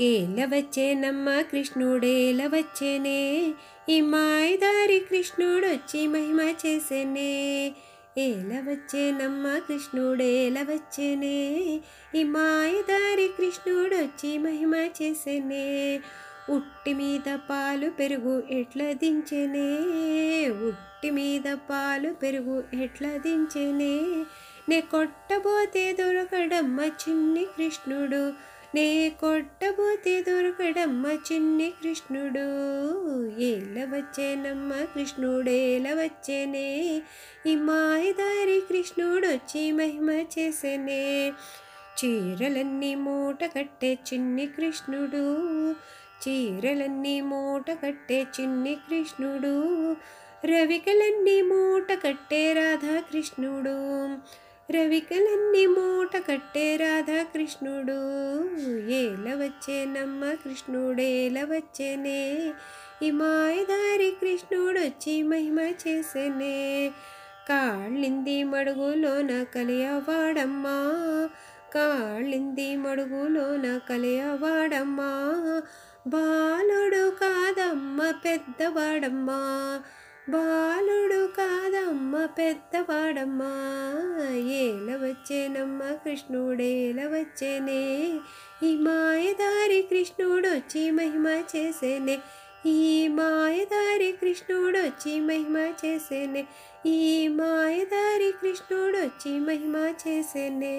ఏల వచ్చేనమ్మ కృష్ణుడేల వచ్చేనే? ఈ మాయదారి కృష్ణుడొచ్చి మహిమ చేసేనే. ఏల వచ్చేనమ్మ కృష్ణుడేల వచ్చేనే? ఈ మాయదారి కృష్ణుడొచ్చి మహిమ చేసేనే. ఉట్టి మీద పాలు పెరుగు ఎట్లా దించెనే? ఉట్టి మీద పాలు పెరుగు ఎట్లా దించెనే? నే కొట్టబోతే దొరకడమ్మ చిన్ని కృష్ణుడు. నే కొట్టబోతే దొరకడమ్మ చిన్ని కృష్ణుడు ఏల వచ్చేనమ్మ కృష్ణుడేల వచ్చేనే. ఈ మాయదారి కృష్ణుడొచ్చి మహిమ చేసేనే. చీరలన్నీ మూట కట్టే చిన్ని కృష్ణుడు చీరలన్నీ మూట కట్టే చిన్ని కృష్ణుడు రవికలన్నీ మూట కట్టే రాధాకృష్ణుడు రవికలన్నీ మూట కట్టే రాధాకృష్ణుడు. ఏల వచ్చేనమ్మ కృష్ణుడేల వచ్చేనే? ఈ మాయదారి కృష్ణుడొచ్చి మహిమ చేసేనే? కాళ్ళింది మడుగులోన కలియవాడమ్మా. కాళ్ళింది మడుగులోన కలియవాడమ్మా. బాలుడు కాదమ్మ పెద్దవాడమ్మా. బాలుడు కాదమ్మ పెద్దవాడమ్మా. ఏల వచ్చేనమ్మ కృష్ణుడేల వచ్చేనే. ఈ మాయదారి కృష్ణుడొచ్చి మహిమ చేసేనే. ఈ మాయదారి కృష్ణుడొచ్చి మహిమ చేసేనే. ఈ మాయదారి కృష్ణుడొచ్చి మహిమ చేసేనే.